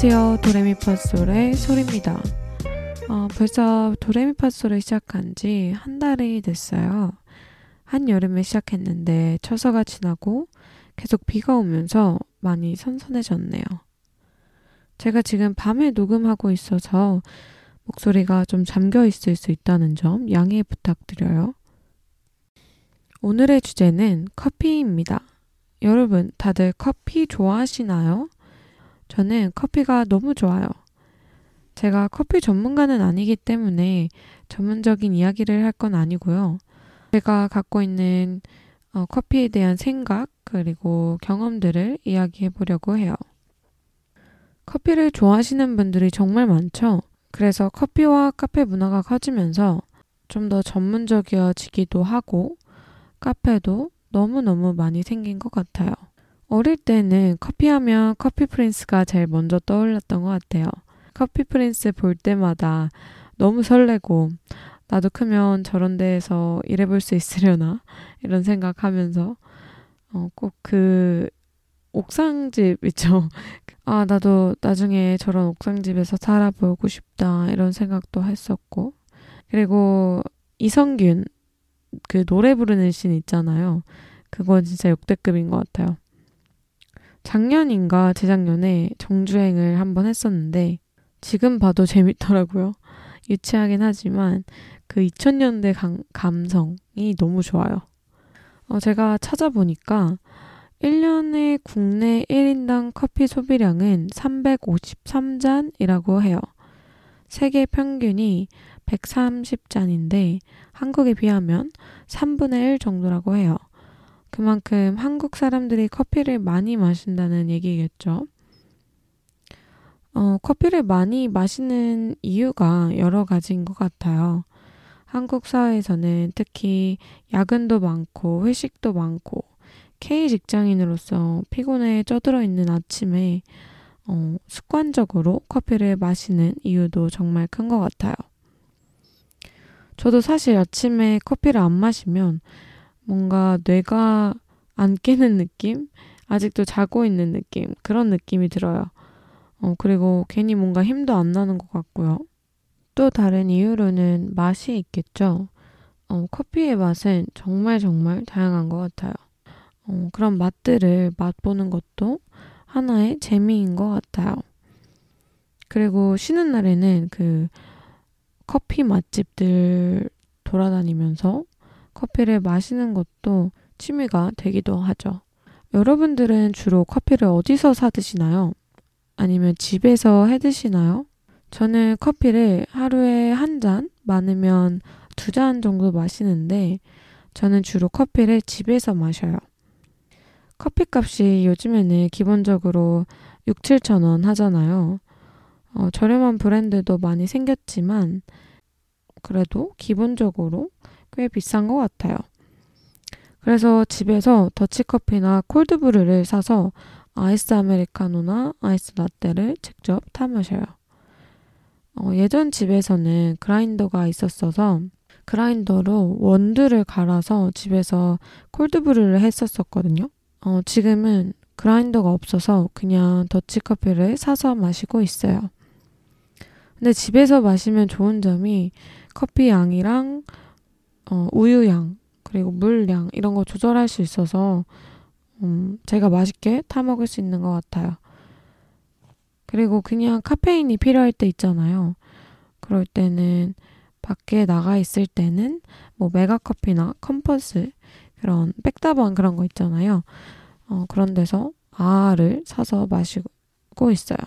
안녕하세요. 도레미파솔의 솔입니다. 어, 벌써 도레미파솔을 시작한 지 한 달이 됐어요. 한여름에 시작했는데 처서가 지나고 계속 비가 오면서 많이 선선해졌네요. 제가 지금 밤에 녹음하고 있어서 목소리가 좀 잠겨 있을 수 있다는 점 양해 부탁드려요. 오늘의 주제는 커피입니다. 여러분, 다들 커피 좋아하시나요? 저는 커피가 너무 좋아요. 제가 커피 전문가는 아니기 때문에 전문적인 이야기를 할 건 아니고요. 제가 갖고 있는 어, 커피에 대한 생각 그리고 경험들을 이야기해 보려고 해요. 커피를 좋아하시는 분들이 정말 많죠. 그래서 커피와 카페 문화가 커지면서 좀 더 전문적이어지기도 하고 카페도 너무너무 많이 생긴 것 같아요. 어릴 때는 커피하면 커피 프린스가 제일 먼저 떠올랐던 것 같아요. 커피 프린스 볼 때마다 너무 설레고 나도 크면 저런 데에서 일해볼 수 있으려나 이런 생각하면서 어, 꼭 그 옥상집 있죠. 아 나도 나중에 저런 옥상집에서 살아보고 싶다 이런 생각도 했었고 그리고 이성균 그 노래 부르는 씬 있잖아요. 그건 진짜 역대급인 것 같아요. 작년인가 재작년에 정주행을 한번 했었는데 지금 봐도 재밌더라고요. 유치하긴 하지만 그 2000년대 감, 감성이 너무 좋아요. 어, 제가 찾아보니까 1년에 국내 1인당 커피 소비량은 353잔이라고 해요. 세계 평균이 130잔인데 한국에 비하면 3분의 1 정도라고 해요. 그만큼 한국 사람들이 커피를 많이 마신다는 얘기겠죠. 어, 커피를 많이 마시는 이유가 여러 가지인 것 같아요. 한국 사회에서는 특히 야근도 많고 회식도 많고 K 직장인으로서 피곤에 쪄들어 있는 아침에 어, 습관적으로 커피를 마시는 이유도 정말 큰 것 같아요. 저도 사실 아침에 커피를 안 마시면 뭔가 뇌가 안 깨는 느낌? 아직도 자고 있는 느낌? 그런 느낌이 들어요. 어, 그리고 괜히 뭔가 힘도 안 나는 것 같고요. 또 다른 이유로는 맛이 있겠죠. 어, 커피의 맛은 정말 정말 다양한 것 같아요. 어, 그런 맛들을 맛보는 것도 하나의 재미인 것 같아요. 그리고 쉬는 날에는 그 커피 맛집들 돌아다니면서 커피를 마시는 것도 취미가 되기도 하죠. 여러분들은 주로 커피를 어디서 사 드시나요? 아니면 집에서 해 드시나요? 저는 커피를 하루에 한 잔, 많으면 두 잔 정도 마시는데 저는 주로 커피를 집에서 마셔요. 커피 값이 요즘에는 기본적으로 6, 7천 원 하잖아요. 어, 저렴한 브랜드도 많이 생겼지만 그래도 기본적으로 꽤 비싼 것 같아요. 그래서 집에서 더치커피나 콜드브루를 사서 아이스 아메리카노나 아이스 라떼를 직접 타 마셔요. 어, 예전 집에서는 그라인더가 있었어서 그라인더로 원두를 갈아서 집에서 콜드브루를 했었었거든요. 어, 지금은 그라인더가 없어서 그냥 더치커피를 사서 마시고 있어요. 근데 집에서 마시면 좋은 점이 커피 양이랑 어, 우유 양 그리고 물양 이런 거 조절할 수 있어서 음, 제가 맛있게 타 먹을 수 있는 것 같아요. 그리고 그냥 카페인이 필요할 때 있잖아요. 그럴 때는 밖에 나가 있을 때는 뭐 메가커피나 컴포즈 그런 백다방 그런 거 있잖아요. 어, 그런 데서 아아를 사서 마시고 있어요.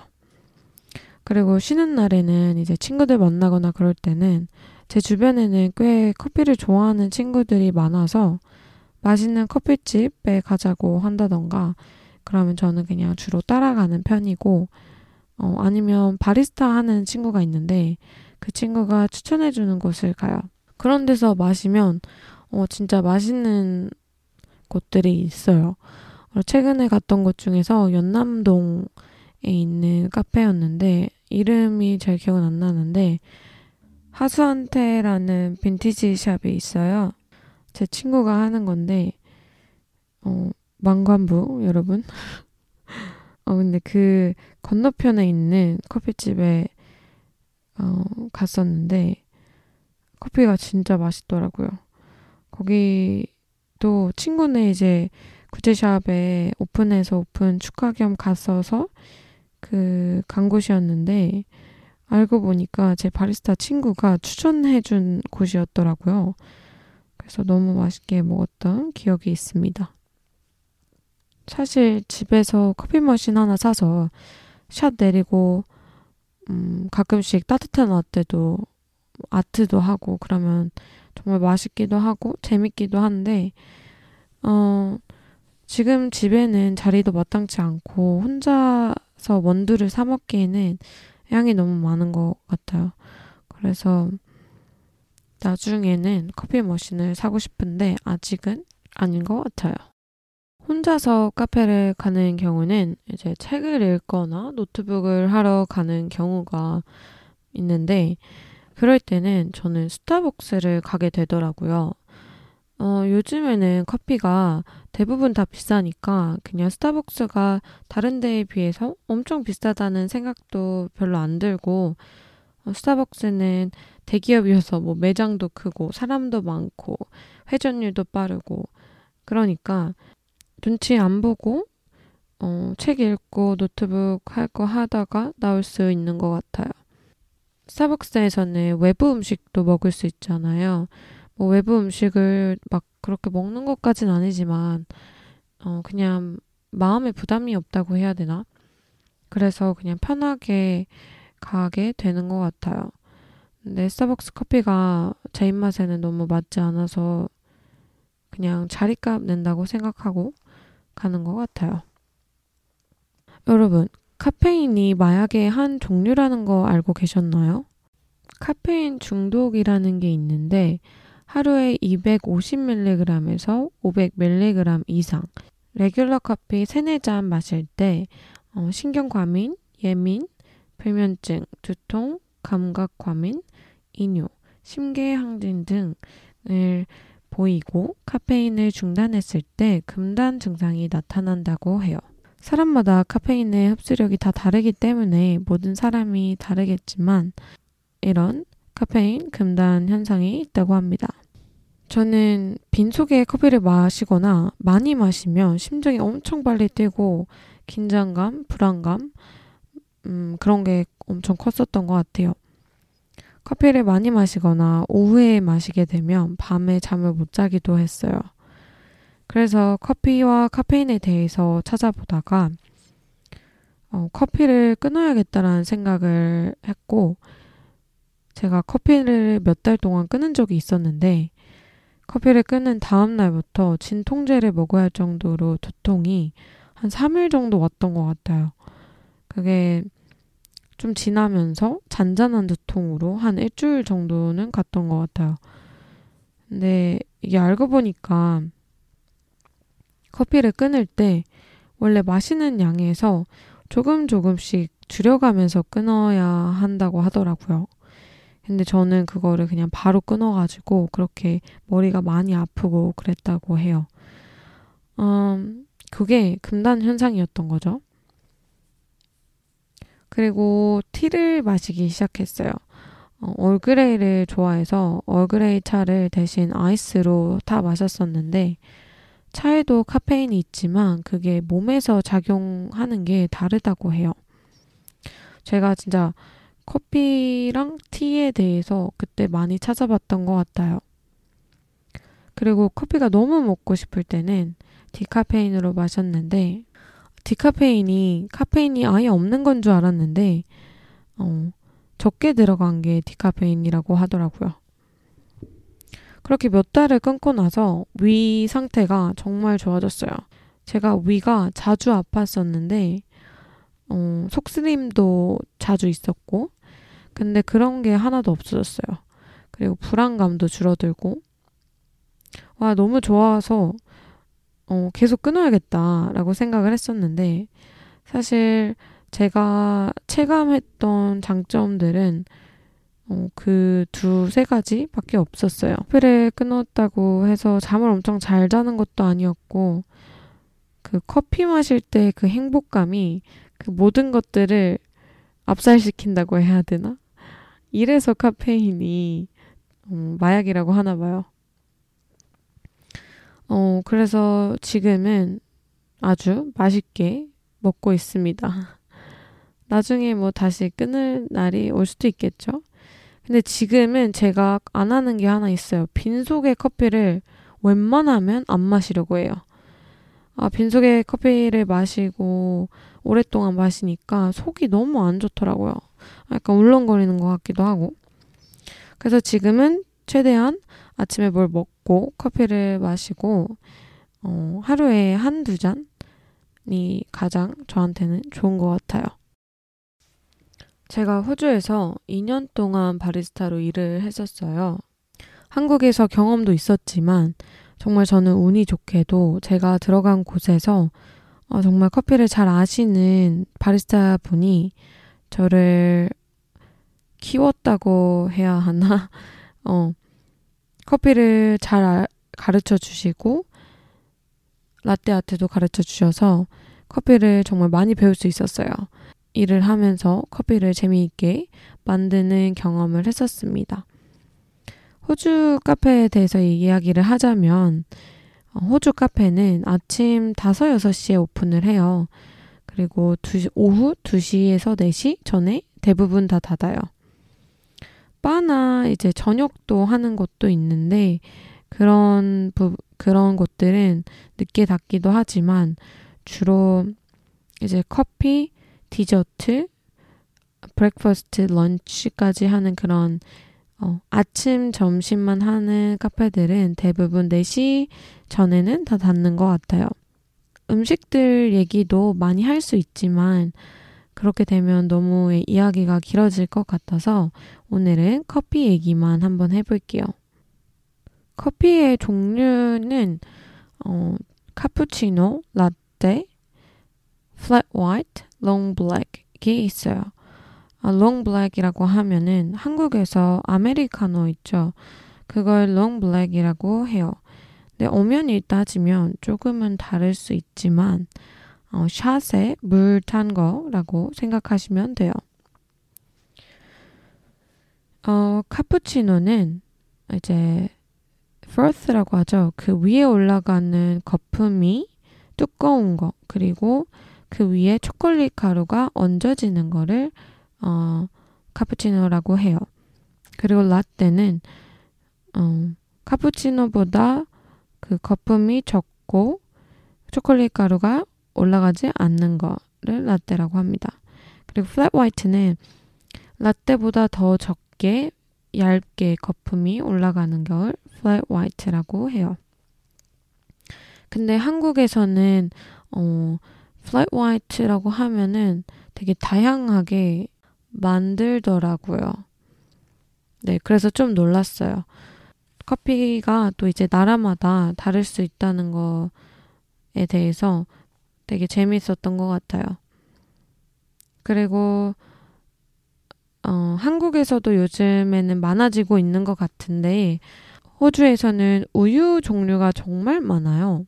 그리고 쉬는 날에는 이제 친구들 만나거나 그럴 때는 제 주변에는 꽤 커피를 좋아하는 친구들이 많아서 맛있는 커피집에 가자고 한다던가 그러면 저는 그냥 주로 따라가는 편이고 어, 아니면 바리스타 하는 친구가 있는데 그 친구가 추천해주는 곳을 가요. 그런 데서 마시면 어, 진짜 맛있는 곳들이 있어요. 최근에 갔던 곳 중에서 연남동에 있는 카페였는데 이름이 잘 기억은 안 나는데 하수한테라는 빈티지 샵이 있어요. 제 친구가 하는 건데 어, 망관부 여러분. 어, 어, 근데 그 건너편에 있는 커피집에 어, 갔었는데 커피가 진짜 맛있더라고요. 거기도 친구네 이제 구제샵에 오픈해서 오픈 축하 겸 갔어서 그 간 곳이었는데 알고 보니까 제 바리스타 친구가 추천해준 곳이었더라고요. 그래서 너무 맛있게 먹었던 기억이 있습니다. 사실 집에서 커피 머신 하나 사서 샷 내리고 음, 가끔씩 따뜻한 라떼도 아트도 하고 그러면 정말 맛있기도 하고 재밌기도 한데 어 지금 집에는 자리도 마땅치 않고 혼자서 원두를 사 먹기에는 양이 너무 많은 것 같아요. 그래서 나중에는 커피 머신을 사고 싶은데 아직은 아닌 것 같아요. 혼자서 카페를 가는 경우는 이제 책을 읽거나 노트북을 하러 가는 경우가 있는데 그럴 때는 저는 스타벅스를 가게 되더라고요. 어, 요즘에는 커피가 대부분 다 비싸니까 그냥 스타벅스가 다른 데에 비해서 엄청 비싸다는 생각도 별로 안 들고 어, 스타벅스는 대기업이어서 뭐 매장도 크고 사람도 많고 회전율도 빠르고 그러니까 눈치 안 보고 어, 책 읽고 노트북 할 거 하다가 나올 수 있는 것 같아요. 스타벅스에서는 외부 음식도 먹을 수 있잖아요. 뭐 외부 음식을 막 그렇게 먹는 것까진 아니지만 어 그냥 마음에 부담이 없다고 해야 되나? 그래서 그냥 편하게 가게 되는 것 같아요. 근데 스타벅스 커피가 제 입맛에는 너무 맞지 않아서 그냥 자리값 낸다고 생각하고 가는 것 같아요. 여러분, 카페인이 마약의 한 종류라는 거 알고 계셨나요? 카페인 중독이라는 게 있는데 하루에 250mg에서 500mg 이상 레귤러 커피 3, 4잔 마실 때 어, 신경과민, 예민, 불면증, 두통, 감각과민, 이뇨, 심계항진 등을 보이고 카페인을 중단했을 때 금단 증상이 나타난다고 해요. 사람마다 카페인의 흡수력이 다 다르기 때문에 모든 사람이 다르겠지만 이런 카페인 금단 현상이 있다고 합니다. 저는 빈속에 커피를 마시거나 많이 마시면 심장이 엄청 빨리 뛰고 긴장감, 불안감, 음, 그런 게 엄청 컸었던 것 같아요. 커피를 많이 마시거나 오후에 마시게 되면 밤에 잠을 못 자기도 했어요. 그래서 커피와 카페인에 대해서 찾아보다가 어, 커피를 끊어야겠다라는 생각을 했고 제가 커피를 몇 달 동안 끊은 적이 있었는데 커피를 끊은 다음 날부터 진통제를 먹어야 할 정도로 두통이 한 3일 정도 왔던 것 같아요. 그게 좀 지나면서 잔잔한 두통으로 한 일주일 정도는 갔던 것 같아요. 근데 이게 알고 보니까 커피를 끊을 때 원래 마시는 양에서 조금 조금씩 줄여가면서 끊어야 한다고 하더라고요. 근데 저는 그거를 그냥 바로 끊어가지고 그렇게 머리가 많이 아프고 그랬다고 해요. 음, 그게 금단 현상이었던 거죠. 그리고 티를 마시기 시작했어요. 어, 얼그레이를 좋아해서 얼그레이 차를 대신 아이스로 타 마셨었는데 차에도 카페인이 있지만 그게 몸에서 작용하는 게 다르다고 해요. 제가 진짜 커피랑 티에 대해서 그때 많이 찾아봤던 것 같아요. 그리고 커피가 너무 먹고 싶을 때는 디카페인으로 마셨는데 디카페인이 카페인이 아예 없는 건 줄 알았는데 어, 적게 들어간 게 디카페인이라고 하더라고요. 그렇게 몇 달을 끊고 나서 위 상태가 정말 좋아졌어요. 제가 위가 자주 아팠었는데 어, 속쓰림도 자주 있었고 근데 그런 게 하나도 없어졌어요. 그리고 불안감도 줄어들고 와 너무 좋아서 어, 계속 끊어야겠다라고 생각을 했었는데 사실 제가 체감했던 장점들은 어, 그 두 세 가지밖에 없었어요. 커피를 끊었다고 해서 잠을 엄청 잘 자는 것도 아니었고 그 커피 마실 때 그 행복감이 그 모든 것들을 압살시킨다고 해야 되나? 이래서 카페인이 음, 마약이라고 하나 봐요. 어, 그래서 지금은 아주 맛있게 먹고 있습니다. 나중에 뭐 다시 끊을 날이 올 수도 있겠죠? 근데 지금은 제가 안 하는 게 하나 있어요. 빈속의 커피를 웬만하면 안 마시려고 해요. 아, 빈속의 커피를 마시고 오랫동안 마시니까 속이 너무 안 좋더라고요. 약간 울렁거리는 것 같기도 하고. 그래서 지금은 최대한 아침에 뭘 먹고 커피를 마시고, 어, 하루에 한두 잔이 가장 저한테는 좋은 것 같아요. 제가 호주에서 2년 동안 바리스타로 일을 했었어요. 한국에서 경험도 있었지만 정말 저는 운이 좋게도 제가 들어간 곳에서 어, 정말 커피를 잘 아시는 바리스타 분이 저를 키웠다고 해야 하나? 어, 커피를 잘 아, 가르쳐 주시고, 라떼 아트도 가르쳐 주셔서 커피를 정말 많이 배울 수 있었어요. 일을 하면서 커피를 재미있게 만드는 경험을 했었습니다. 호주 카페에 대해서 이야기를 하자면 어, 호주 카페는 아침 5, 6시에 오픈을 해요. 그리고 2시, 오후 2시에서 4시 전에 대부분 다 닫아요. 바나 이제 저녁도 하는 곳도 있는데 그런 부, 그런 곳들은 늦게 닫기도 하지만 주로 이제 커피, 디저트, breakfast, lunch까지 하는 그런 어, 아침, 점심만 하는 카페들은 대부분 4시 전에는 다 닫는 것 같아요. 음식들 얘기도 많이 할 수 있지만 그렇게 되면 너무 이야기가 길어질 것 같아서 오늘은 커피 얘기만 한번 해볼게요. 커피의 종류는 어, 카푸치노, 라떼, flat white, long black이 있어요. 아, long black이라고 하면은 한국에서 아메리카노 있죠. 그걸 long black이라고 해요. 근데 엄연히 따지면 조금은 다를 수 있지만 어, 샷에 물 탄 거라고 생각하시면 돼요. 어, 카푸치노는 이제 프로스라고 하죠. 그 위에 올라가는 거품이 두꺼운 거 그리고 그 위에 초콜릿 가루가 얹어지는 거를 어, 카푸치노라고 해요. 그리고 라떼는 어, 카푸치노보다 그 거품이 적고 초콜릿 가루가 올라가지 않는 거를 라떼라고 합니다. 그리고 flat white는 라떼보다 더 적게 얇게 거품이 올라가는 걸 flat white라고 해요. 근데 한국에서는 어 flat white라고 하면은 되게 다양하게 만들더라고요. 네, 그래서 좀 놀랐어요. 커피가 또 이제 나라마다 다를 수 있다는 거에 대해서 되게 재밌었던 것 같아요. 그리고 어, 한국에서도 요즘에는 많아지고 있는 것 같은데 호주에서는 우유 종류가 정말 많아요.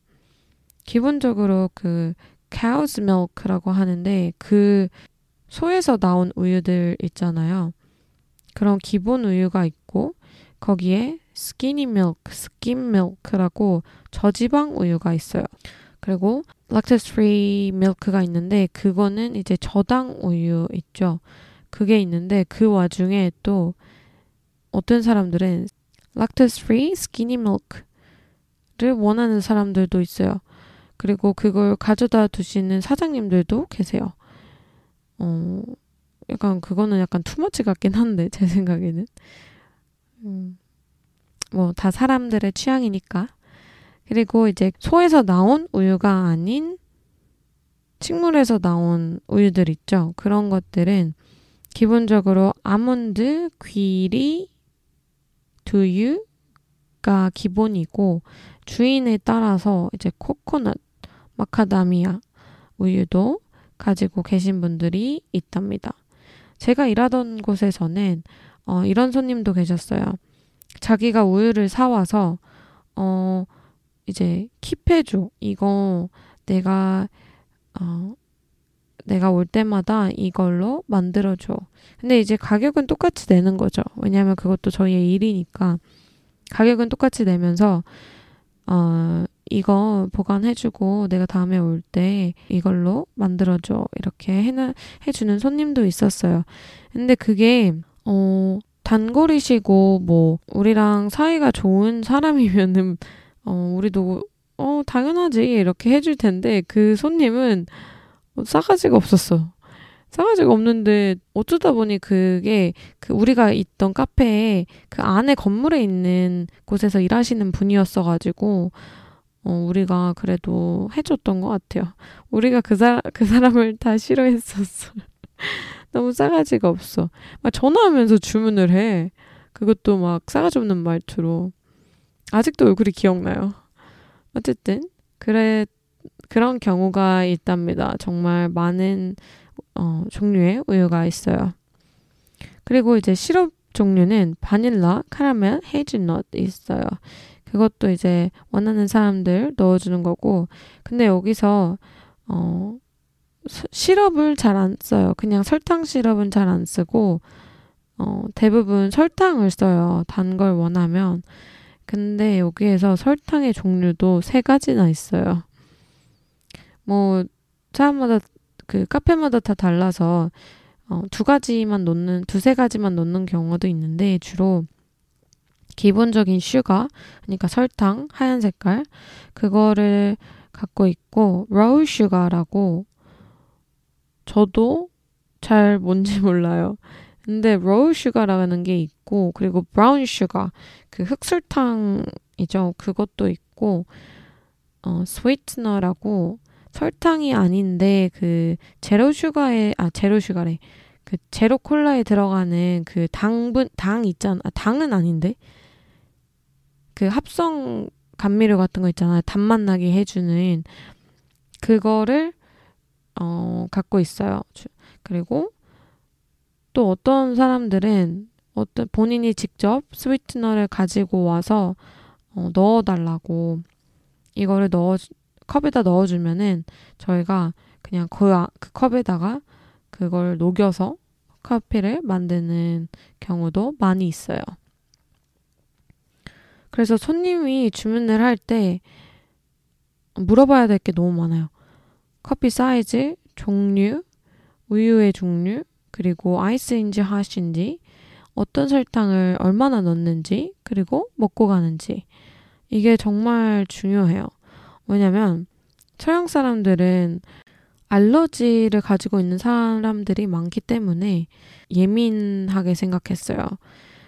기본적으로 그 cow's milk라고 하는데 그 소에서 나온 우유들 있잖아요. 그런 기본 우유가 있고 거기에 skinny milk, skim milk라고 저지방 우유가 있어요. 그리고 lactose free milk가 있는데 그거는 이제 저당 우유 있죠. 그게 있는데 그 와중에 또 어떤 사람들은 lactose free skinny milk를 원하는 사람들도 있어요. 그리고 그걸 가져다 두시는 사장님들도 계세요. 어, 약간 그거는 약간 too much 같긴 한데 제 생각에는 음, 뭐 다 사람들의 취향이니까 그리고 이제 소에서 나온 우유가 아닌 식물에서 나온 우유들 있죠 그런 것들은 기본적으로 아몬드, 귀리, 두유가 기본이고 주인에 따라서 이제 코코넛, 마카다미아 우유도 가지고 계신 분들이 있답니다. 제가 일하던 곳에서는 어, 이런 손님도 계셨어요. 자기가 우유를 사와서 어, 이제 킵해줘. 이거 내가 어 내가 올 때마다 이걸로 만들어줘. 근데 이제 가격은 똑같이 내는 거죠. 왜냐하면 그것도 저희의 일이니까 가격은 똑같이 내면서 어 이거 보관해주고 내가 다음에 올 때 이걸로 만들어줘 이렇게 해나 해주는 손님도 있었어요. 근데 그게 어 단골이시고 뭐 우리랑 사이가 좋은 사람이면은 어 우리도 어 당연하지 이렇게 해줄 텐데 그 손님은 싸가지가 없었어. 싸가지가 없는데 어쩌다 보니 그게 그 우리가 있던 카페에 그 안에 건물에 있는 곳에서 일하시는 분이었어가지고 어 우리가 그래도 해줬던 것 같아요. 우리가 그 사람 그 사람을 다 싫어했었어. 너무 싸가지가 없어. 막 전화하면서 주문을 해. 그것도 막 싸가지 없는 말투로. 아직도 얼굴이 기억나요. 어쨌든 그래 그런 경우가 있답니다. 정말 많은 어, 종류의 우유가 있어요. 그리고 이제 시럽 종류는 바닐라, 카라멜, 헤이즐넛 있어요. 그것도 이제 원하는 사람들 넣어주는 거고, 근데 여기서 어, 시럽을 잘 안 써요. 그냥 설탕 시럽은 잘 안 쓰고, 어, 대부분 설탕을 써요. 단 걸 원하면. 근데 여기에서 설탕의 종류도 세 가지나 있어요. 뭐, 사람마다, 그 카페마다 다 달라서, 어, 두 가지만 넣는, 두세 가지만 넣는 경우도 있는데, 주로 기본적인 sugar, 그러니까 설탕, 하얀 색깔, 그거를 갖고 있고, raw sugar라고, 저도 잘 뭔지 몰라요. 근데 raw sugar라는 게 있고 그리고 brown sugar 그 흑설탕이죠. 그것도 있고 어 sweetener라고 설탕이 아닌데 그 zero sugar에 아 zero sugar래. 그 제로 콜라에 들어가는 그 당분 당 있잖아. 아, 당은 아닌데. 그 합성 감미료 같은 거 있잖아요. 단맛 나게 해 주는 그거를 어 갖고 있어요. 그리고 또 어떤 사람들은 어떤 본인이 직접 스위트너를 가지고 와서 어, 넣어달라고 이거를 넣어 컵에다 넣어주면은 저희가 그냥 그, 아, 그 컵에다가 그걸 녹여서 커피를 만드는 경우도 많이 있어요. 그래서 손님이 주문을 할 때 물어봐야 될 게 너무 많아요. 커피 사이즈, 종류, 우유의 종류, 그리고 아이스인지 핫인지, 어떤 설탕을 얼마나 넣는지, 그리고 먹고 가는지. 이게 정말 중요해요. 왜냐면 서양 사람들은 알러지를 가지고 있는 사람들이 많기 때문에 예민하게 생각했어요.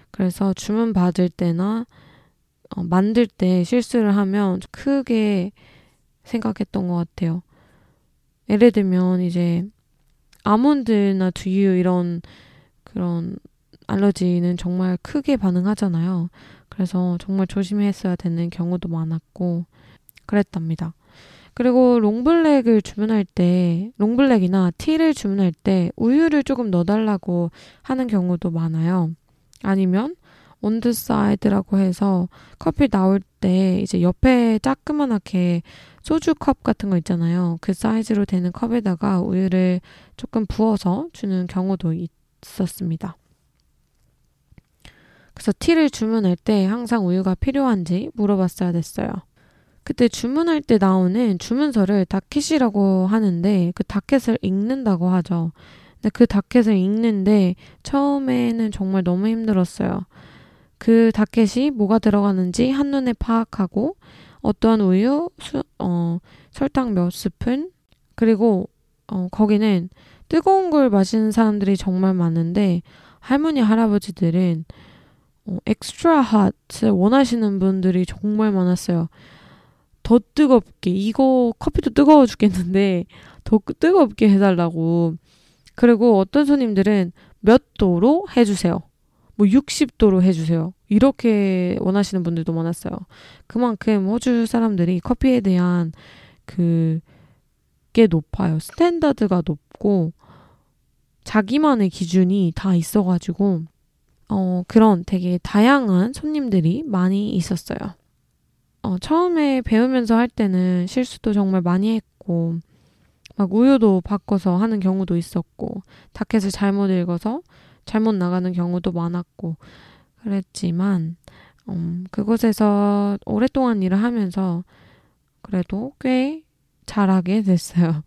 그래서 주문 받을 때나 어, 만들 때 실수를 하면 크게 생각했던 것 같아요. 예를 들면 이제 아몬드나 두유 이런 그런 알러지는 정말 크게 반응하잖아요. 그래서 정말 조심했어야 되는 경우도 많았고 그랬답니다. 그리고 long black을 주문할 때, long black이나 tea를 주문할 때 우유를 조금 넣어달라고 하는 경우도 많아요. 아니면 on the side라고 해서 커피 나올 때 이제 옆에 자그만하게 소주 컵 같은 거 있잖아요. 그 사이즈로 되는 컵에다가 우유를 조금 부어서 주는 경우도 있었습니다. 그래서 티를 주문할 때 항상 우유가 필요한지 물어봤어야 됐어요. 그때 주문할 때 나오는 주문서를 다켓이라고 하는데 그 다켓을 읽는다고 하죠. 근데 그 다켓을 읽는데 처음에는 정말 너무 힘들었어요. 그 다켓이 뭐가 들어가는지 한눈에 파악하고 어떤 우유, 수, 어, 설탕 몇 스푼, 그리고 어, 거기는 뜨거운 걸 마시는 사람들이 정말 많은데 할머니, 할아버지들은 어, 엑스트라 핫을 원하시는 분들이 정말 많았어요. 더 뜨겁게 이거 커피도 뜨거워 죽겠는데 더 뜨겁게 해달라고 그리고 어떤 손님들은 몇 도로 해주세요. 뭐 60도로 해주세요. 이렇게 원하시는 분들도 많았어요. 그만큼 호주 사람들이 커피에 대한 그, 게 높아요. standard가 높고, 자기만의 기준이 다 있어가지고, 어, 그런 되게 다양한 손님들이 많이 있었어요. 어, 처음에 배우면서 할 때는 실수도 정말 많이 했고, 막 우유도 바꿔서 하는 경우도 있었고, 티켓을 잘못 읽어서 잘못 나가는 경우도 많았고, 그랬지만, 음, 그곳에서 오랫동안 일을 하면서 그래도 꽤 잘하게 됐어요.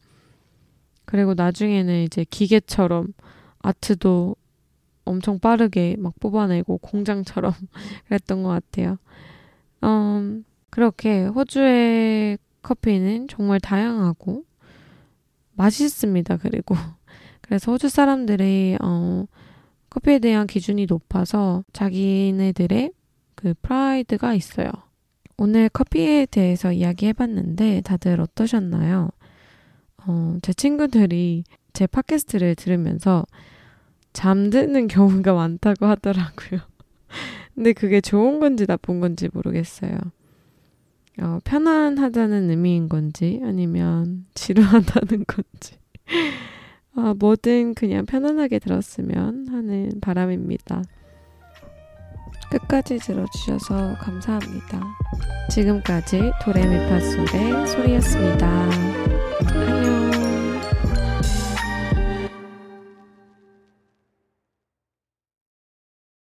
그리고 나중에는 이제 기계처럼 아트도 엄청 빠르게 막 뽑아내고 공장처럼 그랬던 것 같아요. 음, 그렇게 호주의 커피는 정말 다양하고 맛있습니다. 그리고 그래서 호주 사람들이 어, 커피에 대한 기준이 높아서 자기네들의 그 프라이드가 있어요. 오늘 커피에 대해서 이야기해봤는데 다들 어떠셨나요? 어, 제 친구들이 제 팟캐스트를 들으면서 잠드는 경우가 많다고 하더라고요. 근데 그게 좋은 건지 나쁜 건지 모르겠어요. 어, 편안하다는 의미인 건지 아니면 지루하다는 건지. 어, 뭐든 그냥 편안하게 들었으면 하는 바람입니다. 끝까지 들어주셔서 감사합니다. 지금까지 도레미파솔의 소리였습니다.